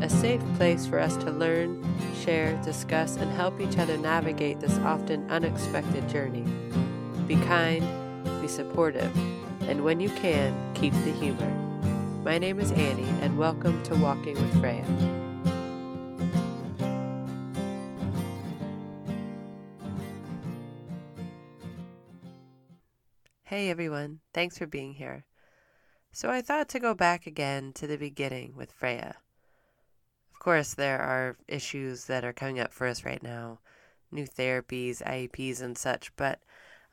a safe place for us to learn, share, discuss, and help each other navigate this often unexpected journey. Be kind, be supportive, and when you can, keep the humor. My name is Annie, and welcome to Walking with Freya. Hey everyone, thanks for being here. So I thought to go back again to the beginning with Freya course, there are issues that are coming up for us right now new therapies, IEPs, and such. But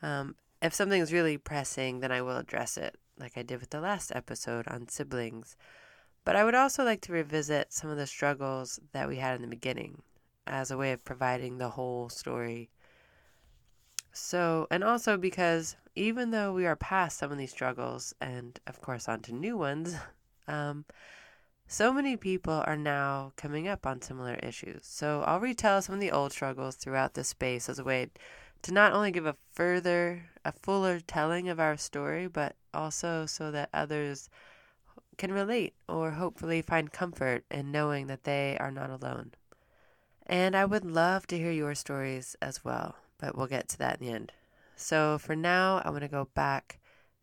um, if something's really pressing, then I will address it, like I did with the last episode on siblings. But I would also like to revisit some of the struggles that we had in the beginning as a way of providing the whole story. So, and also because even though we are past some of these struggles and, of course, onto new ones, [LAUGHS] um, so many people are now coming up on similar issues. So I'll retell some of the old struggles throughout this space as a way to not only give a further, a fuller telling of our story, but also so that others can relate or hopefully find comfort in knowing that they are not alone. And I would love to hear your stories as well, but we'll get to that in the end. So for now, I'm going to go back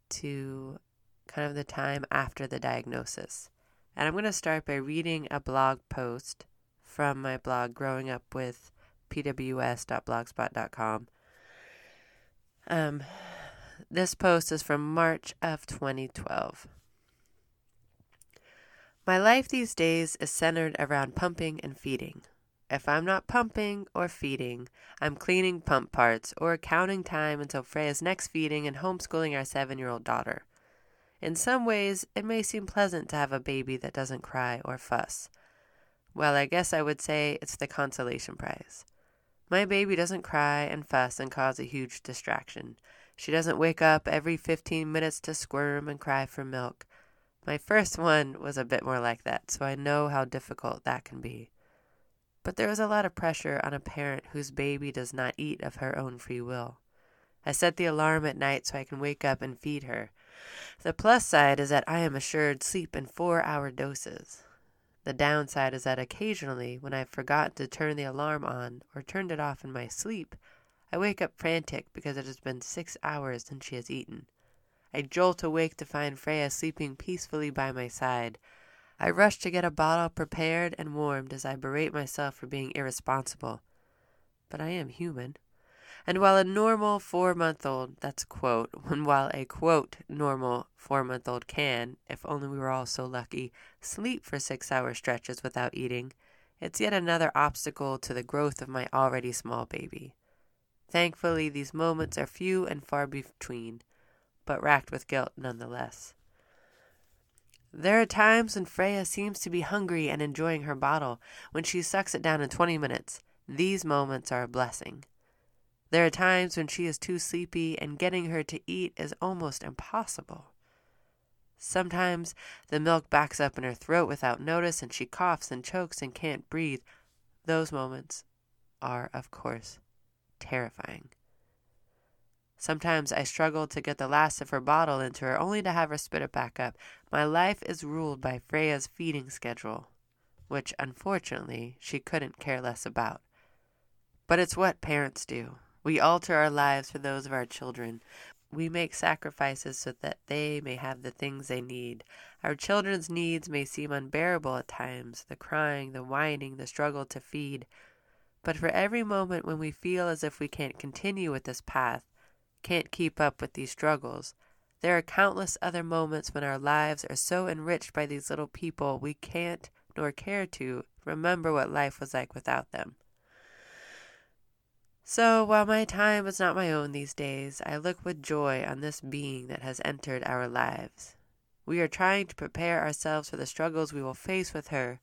to kind of the time after the diagnosis. And I'm going to start by reading a blog post from my blog, Growing Up with pws.blogspot.com. Um, this post is from March of 2012. My life these days is centered around pumping and feeding. If I'm not pumping or feeding, I'm cleaning pump parts or counting time until Freya's next feeding and homeschooling our seven year old daughter. In some ways, it may seem pleasant to have a baby that doesn't cry or fuss. Well, I guess I would say it's the consolation prize. My baby doesn't cry and fuss and cause a huge distraction. She doesn't wake up every 15 minutes to squirm and cry for milk. My first one was a bit more like that, so I know how difficult that can be. But there is a lot of pressure on a parent whose baby does not eat of her own free will. I set the alarm at night so I can wake up and feed her. The plus side is that I am assured sleep in four hour doses. The downside is that occasionally, when I've forgotten to turn the alarm on or turned it off in my sleep, I wake up frantic because it has been six hours since she has eaten. I jolt awake to find Freya sleeping peacefully by my side. I rush to get a bottle prepared and warmed as I berate myself for being irresponsible. But I am human. And while a normal four month old, that's a quote, [LAUGHS] when while a quote, normal four month old can, if only we were all so lucky, sleep for six hour stretches without eating, it's yet another obstacle to the growth of my already small baby. Thankfully, these moments are few and far between, but racked with guilt nonetheless. There are times when Freya seems to be hungry and enjoying her bottle, when she sucks it down in 20 minutes. These moments are a blessing. There are times when she is too sleepy and getting her to eat is almost impossible. Sometimes the milk backs up in her throat without notice and she coughs and chokes and can't breathe. Those moments are, of course, terrifying. Sometimes I struggle to get the last of her bottle into her only to have her spit it back up. My life is ruled by Freya's feeding schedule, which unfortunately she couldn't care less about. But it's what parents do. We alter our lives for those of our children. We make sacrifices so that they may have the things they need. Our children's needs may seem unbearable at times the crying, the whining, the struggle to feed. But for every moment when we feel as if we can't continue with this path, can't keep up with these struggles. There are countless other moments when our lives are so enriched by these little people we can't nor care to remember what life was like without them. So, while my time is not my own these days, I look with joy on this being that has entered our lives. We are trying to prepare ourselves for the struggles we will face with her,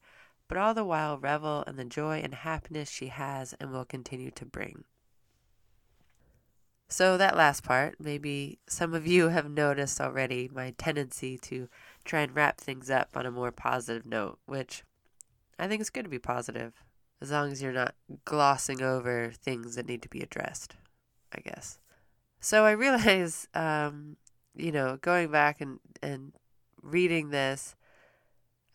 but all the while revel in the joy and happiness she has and will continue to bring. So, that last part, maybe some of you have noticed already my tendency to try and wrap things up on a more positive note, which I think is good to be positive, as long as you're not glossing over things that need to be addressed, I guess. So, I realize, [LAUGHS] um, you know, going back and, and reading this,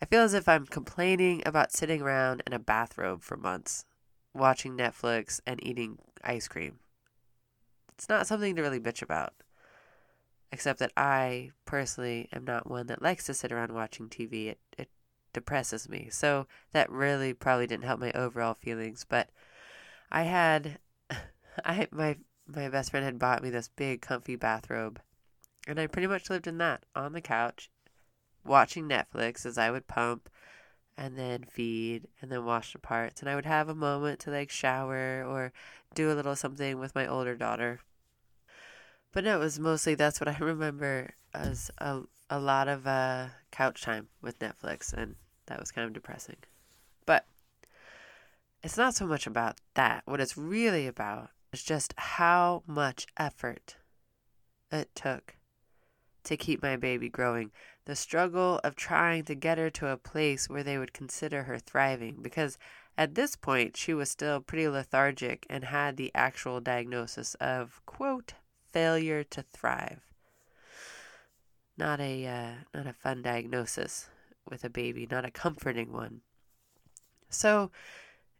I feel as if I'm complaining about sitting around in a bathrobe for months, watching Netflix and eating ice cream it's not something to really bitch about. Except that I personally am not one that likes to sit around watching TV. It, it depresses me. So that really probably didn't help my overall feelings. But I had, [LAUGHS] I my my best friend had bought me this big comfy bathrobe, and I pretty much lived in that on the couch, watching Netflix as I would pump, and then feed, and then wash the parts. And I would have a moment to like shower or do a little something with my older daughter. But no, it was mostly that's what I [LAUGHS] remember as a a lot of uh, couch time with Netflix, and that was kind of depressing. But it's not so much about that. What it's really about is just how much effort it took to keep my baby growing. The struggle of trying to get her to a place where they would consider her thriving, because at this point she was still pretty lethargic and had the actual diagnosis of, quote, failure to thrive. Not a uh, not a fun diagnosis with a baby, not a comforting one. So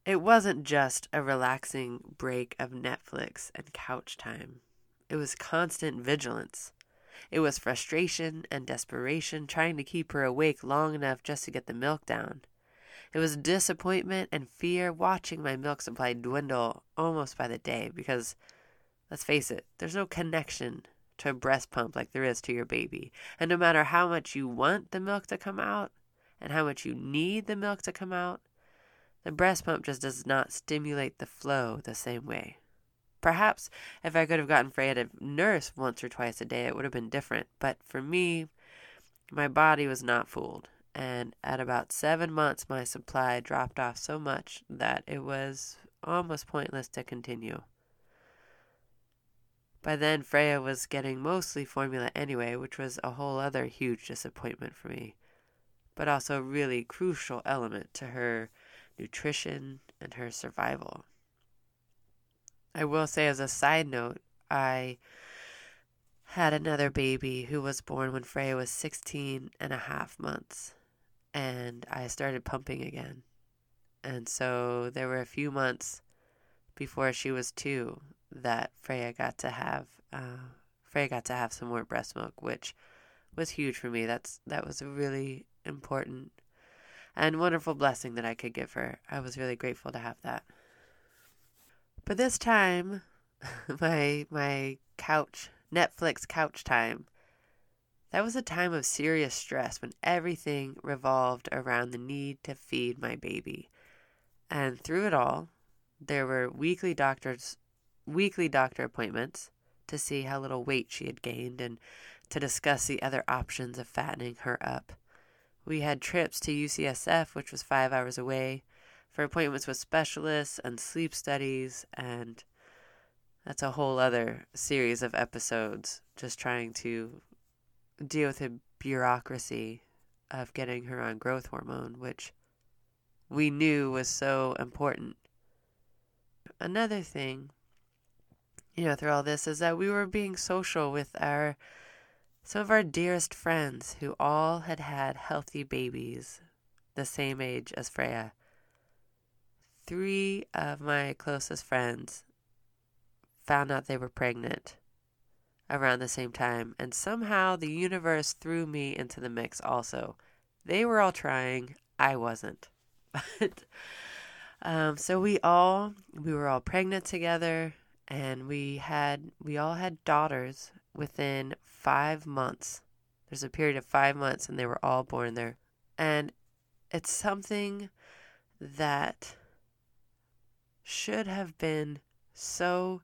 it wasn't just a relaxing break of Netflix and couch time. It was constant vigilance. It was frustration and desperation trying to keep her awake long enough just to get the milk down. It was disappointment and fear watching my milk supply dwindle almost by the day because Let's face it, there's no connection to a breast pump like there is to your baby. And no matter how much you want the milk to come out and how much you need the milk to come out, the breast pump just does not stimulate the flow the same way. Perhaps if I could have gotten Freya to nurse once or twice a day, it would have been different. But for me, my body was not fooled. And at about seven months, my supply dropped off so much that it was almost pointless to continue. By then, Freya was getting mostly formula anyway, which was a whole other huge disappointment for me, but also a really crucial element to her nutrition and her survival. I will say, as a side note, I had another baby who was born when Freya was 16 and a half months, and I started pumping again. And so there were a few months before she was two that Freya got to have uh, Freya got to have some more breast milk, which was huge for me. That's that was a really important and wonderful blessing that I could give her. I was really grateful to have that. But this time, [LAUGHS] my my couch Netflix couch time. That was a time of serious stress when everything revolved around the need to feed my baby. And through it all, there were weekly doctors weekly doctor appointments to see how little weight she had gained and to discuss the other options of fattening her up. We had trips to UCSF, which was five hours away, for appointments with specialists and sleep studies, and that's a whole other series of episodes just trying to deal with the bureaucracy of getting her on growth hormone, which we knew was so important. Another thing, you know, through all this is that we were being social with our some of our dearest friends who all had had healthy babies the same age as Freya. Three of my closest friends found out they were pregnant around the same time, and somehow the universe threw me into the mix also. They were all trying, I wasn't. [LAUGHS] But um, so we all we were all pregnant together and we had we all had daughters within five months. There's a period of five months, and they were all born there. And it's something that should have been so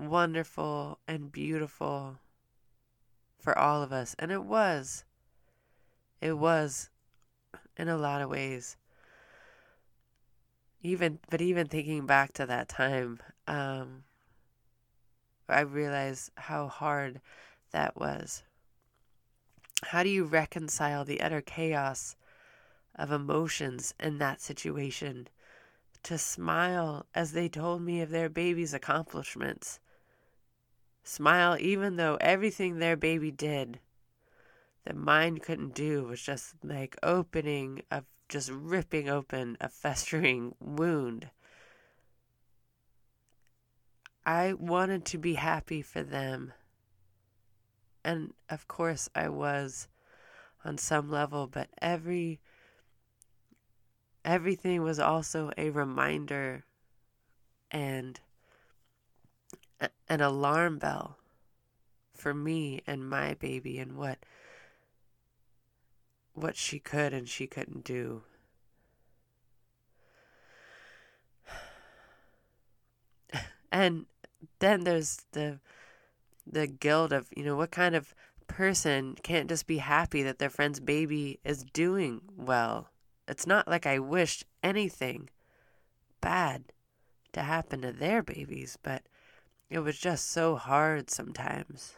wonderful and beautiful for all of us. And it was. It was in a lot of ways. Even, but even thinking back to that time, um, I realize how hard that was. How do you reconcile the utter chaos of emotions in that situation? To smile as they told me of their baby's accomplishments. Smile even though everything their baby did that mine couldn't do was just like opening of just ripping open a festering wound I wanted to be happy for them. And of course, I was on some level, but every everything was also a reminder and an alarm bell for me and my baby and what what she could and she couldn't do. And then there's the the guilt of, you know, what kind of person can't just be happy that their friend's baby is doing well. It's not like I wished anything bad to happen to their babies, but it was just so hard sometimes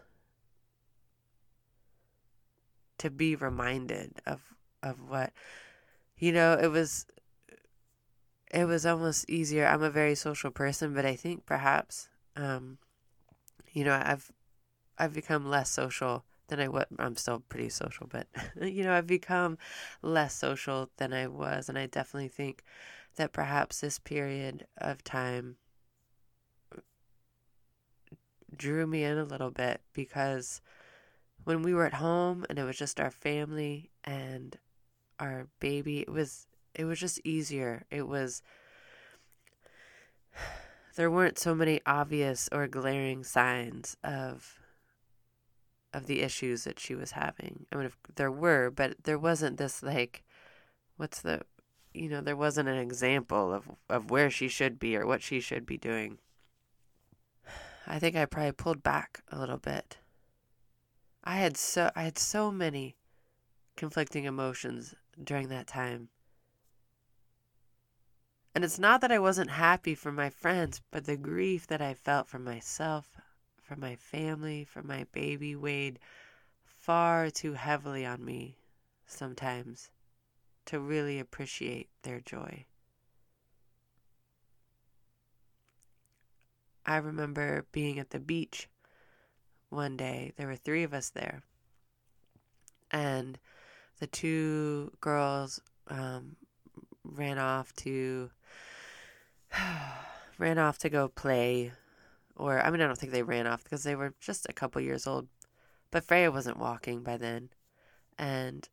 to be reminded of of what you know, it was it was almost easier. I'm a very social person, but I think perhaps, um, you know, I've I've become less social than I was. I'm still pretty social, but [LAUGHS] you know, I've become less social than I was, and I definitely think that perhaps this period of time drew me in a little bit because when we were at home and it was just our family and our baby, it was it was just easier. It was [SIGHS] there weren't so many obvious or glaring signs of of the issues that she was having. I mean, if there were, but there wasn't this like, what's the, you know, there wasn't an example of of where she should be or what she should be doing. [SIGHS] I think I probably pulled back a little bit. I had so I had so many conflicting emotions during that time. And it's not that I wasn't happy for my friends, but the grief that I felt for myself, for my family, for my baby weighed far too heavily on me sometimes to really appreciate their joy. I remember being at the beach one day. There were three of us there. And the two girls um, ran off to [SIGHS] ran off to go play Or, I mean, I don't think they ran off because they were just a couple years old. But Freya wasn't walking by then. And,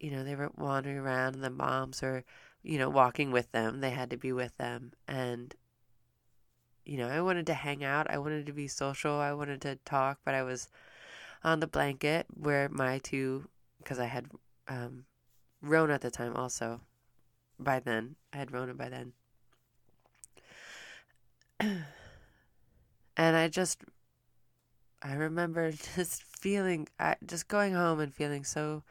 you know, they were wandering around, and the moms were, you know, walking with them. They had to be with them. And, you know, I wanted to hang out. I wanted to be social. I wanted to talk, but I was on the blanket where my two, because I had um, Rona at the time also. By then, I had Rona by then. and I just, I remember [LAUGHS] just feeling, I, just going home and feeling so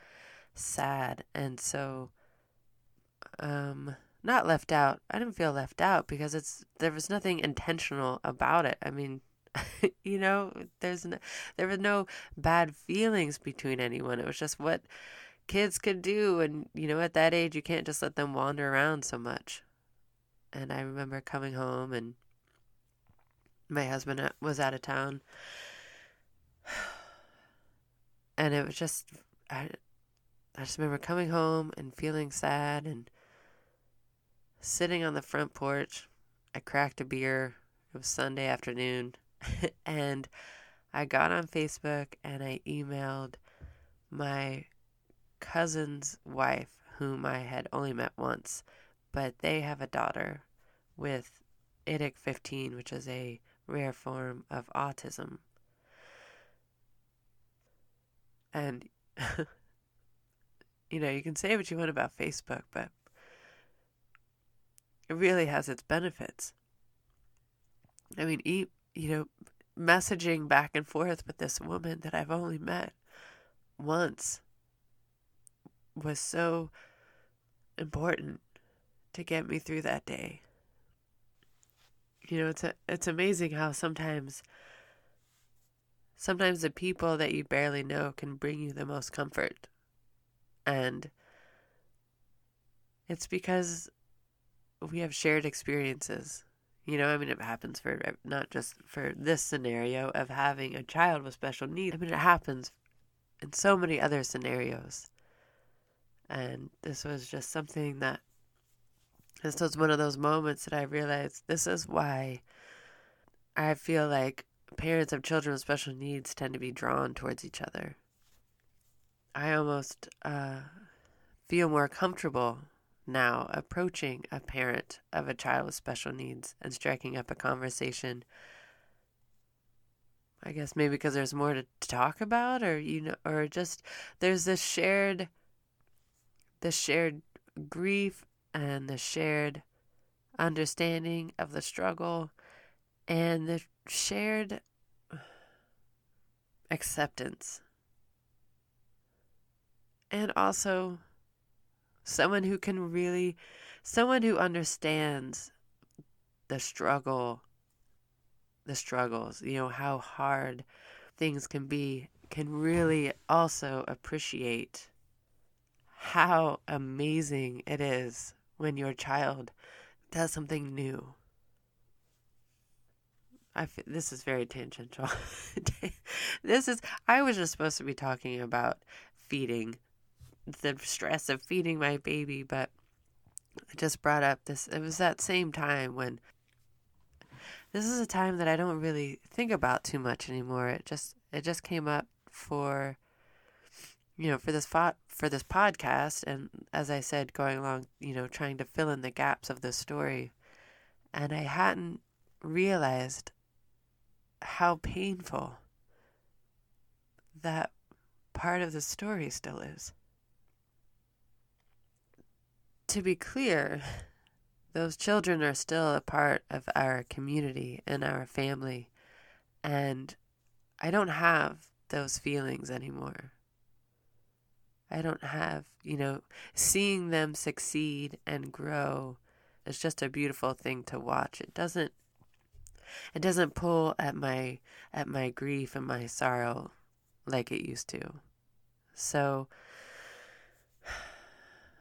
sad and so, um, not left out. I didn't feel left out because it's there was nothing intentional about it. I mean, [LAUGHS] you know, there's no, there were no bad feelings between anyone. It was just what kids could do and you know, at that age you can't just let them wander around so much. And I remember coming home and my husband uh, was out of town. [SIGHS] And it was just I I just remember coming home and feeling sad and sitting on the front porch. I cracked a beer. It was Sunday afternoon. [LAUGHS] and I got on Facebook and I emailed my cousin's wife, whom I had only met once, but they have a daughter with IDIC 15, which is a rare form of autism. And, [LAUGHS] you know, you can say what you want about Facebook, but it really has its benefits. I mean, e- you know, messaging back and forth with this woman that I've only met once was so important to get me through that day. You know, it's a, it's amazing how sometimes sometimes the people that you barely know can bring you the most comfort. And it's because we have shared experiences. You know, I mean, it happens for not just for this scenario of having a child with special needs. I mean, it happens in so many other scenarios. And this was just something that, this was one of those moments that I realized this is why I feel like parents of children with special needs tend to be drawn towards each other. I almost uh, feel more comfortable now approaching a parent of a child with special needs and striking up a conversation. I guess maybe because there's more to talk about, or you know, or just there's this shared the shared grief and the shared understanding of the struggle and the shared acceptance. And also someone who can really, someone who understands the struggle, the struggles, you know, how hard things can be, can really also appreciate how amazing it is when your child does something new. I f- this is very tangential. [LAUGHS] this is I was just supposed to be talking about feeding, the stress of feeding my baby, but I just brought up this. It was that same time when this is a time that I don't really think about too much anymore. It just it just came up for you know, for this fo- for this podcast, and as I said, going along, you know, trying to fill in the gaps of the story, and I hadn't realized how painful that part of the story still is. To be clear, those children are still a part of our community and our family, and I don't have those feelings anymore. I don't have, you know, seeing them succeed and grow is just a beautiful thing to watch. It doesn't it doesn't pull at my at my grief and my sorrow like it used to. So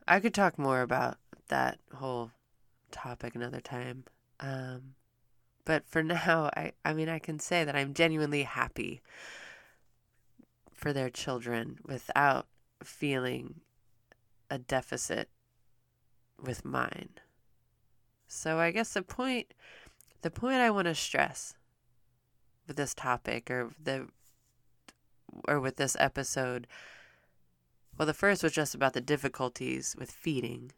I could talk more about that whole topic another time. Um, but for [LAUGHS] now, I, I mean, I can say that I'm genuinely happy for their children without feeling a deficit with mine. So I guess the point the point I want to stress with this topic or the or with this episode. Well, the first was just about the difficulties with feeding.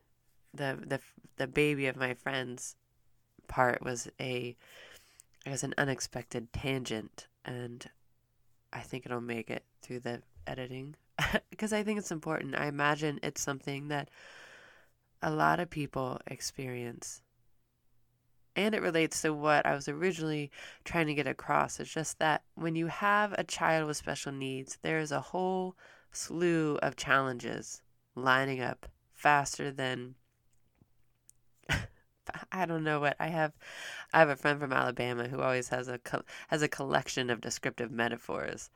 The the the baby of my friend's part was a I guess an unexpected tangent and I think it'll make it through the editing [LAUGHS] because I think it's important. I imagine it's something that a lot of people experience. And it relates to what I was originally trying to get across. It's just that when you have a child with special needs, there is a whole slew of challenges lining up faster than [LAUGHS] I don't know what I have. I have a friend from Alabama who always has a has a collection of descriptive metaphors,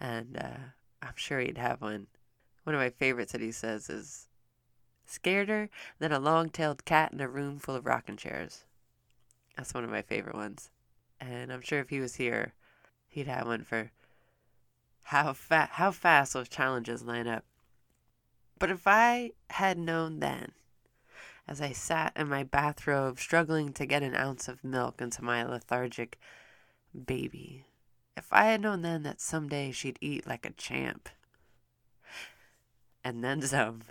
and uh, I'm sure he'd have one. One of my favorites that he says is, "Scareder than a long-tailed cat in a room full of rocking chairs." That's one of my favorite ones, and I'm sure if he was here, he'd have one for how fa- how fast those challenges line up. But if I had known then as I sat in my bathrobe, struggling to get an ounce of milk into my lethargic baby. If I had known then that someday she'd eat like a champ. And then some.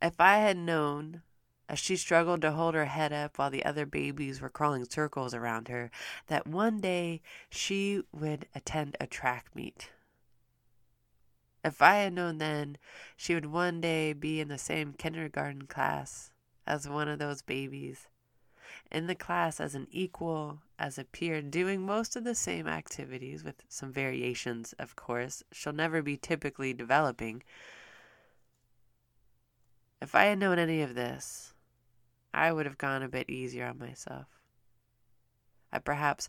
If I had known, as she struggled to hold her head up while the other babies were crawling circles around her, that one day she would attend a track meet. If I had known then she would one day be in the same kindergarten class as one of those babies, in the class as an equal, as a peer, doing most of the same activities with some variations, of course. She'll never be typically developing. If I had known any of this, I would have gone a bit easier on myself. I perhaps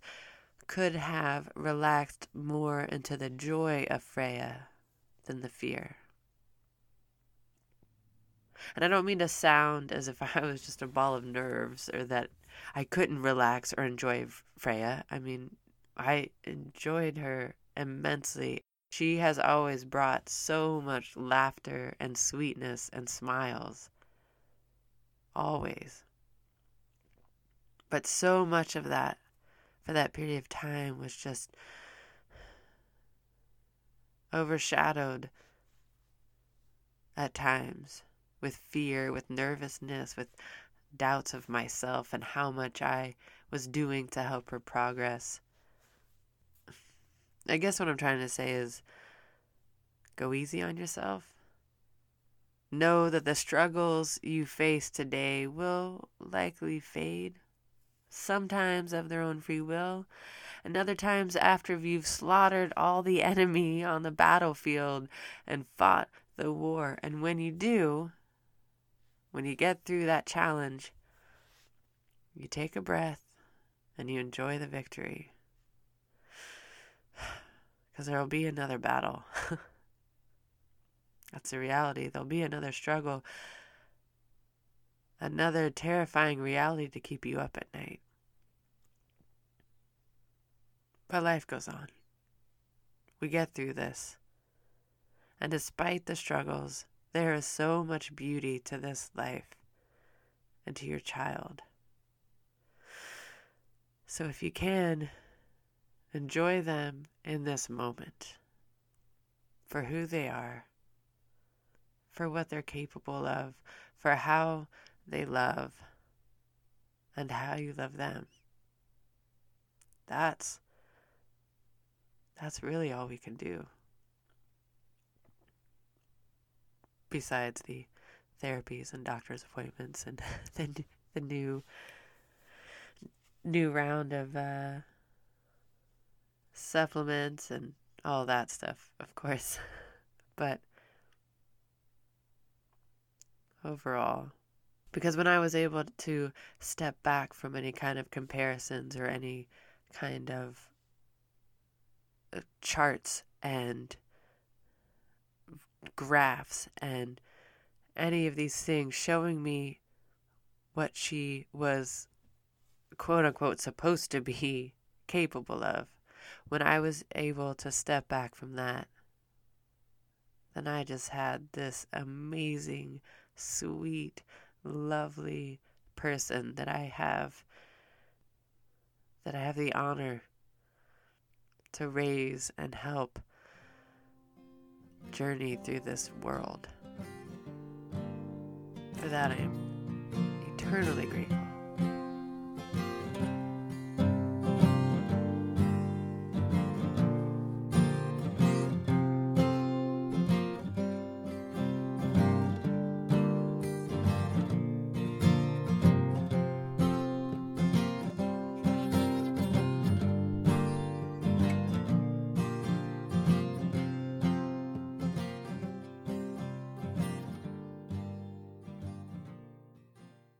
could have relaxed more into the joy of Freya than the fear. And I don't mean to sound as if [LAUGHS] I was just a ball of nerves or that I couldn't relax or enjoy Freya. I mean, I enjoyed her immensely. She has always brought so much laughter and sweetness and smiles. Always. But so much of that for that period of time was just overshadowed at times with fear, with nervousness, with doubts of myself and how much I was doing to help her progress. I guess what I'm trying to say is go easy on yourself. Know that the struggles you face today will likely fade, sometimes of their own free will, and other times after you've slaughtered all the [LAUGHS] enemy on the battlefield and fought the war. And when you do, when you get through that challenge, you take a breath and you enjoy the victory. [SIGHS] Because there will be another battle. [LAUGHS] That's the reality. There'll be another struggle, another terrifying reality to keep you up at night. But life goes on. We get through this. And despite the struggles, there is so much beauty to this life and to your child. So if you can, enjoy them in this moment for who they are, for what they're capable of, for how they love, and how you love them. That's that's really all we can do. besides the therapies and doctor's appointments and [LAUGHS] the the new new round of uh, supplements and all that stuff, of course. [LAUGHS] but overall, because when I was able to step back from any kind of comparisons or any kind of Uh, charts and graphs and any of these things showing me what she was quote unquote supposed to be [LAUGHS] capable of. When I was able to step back from that, then I just had this amazing, sweet, lovely person that I have that I have the honor to raise and help journey through this world. For that, I am eternally grateful.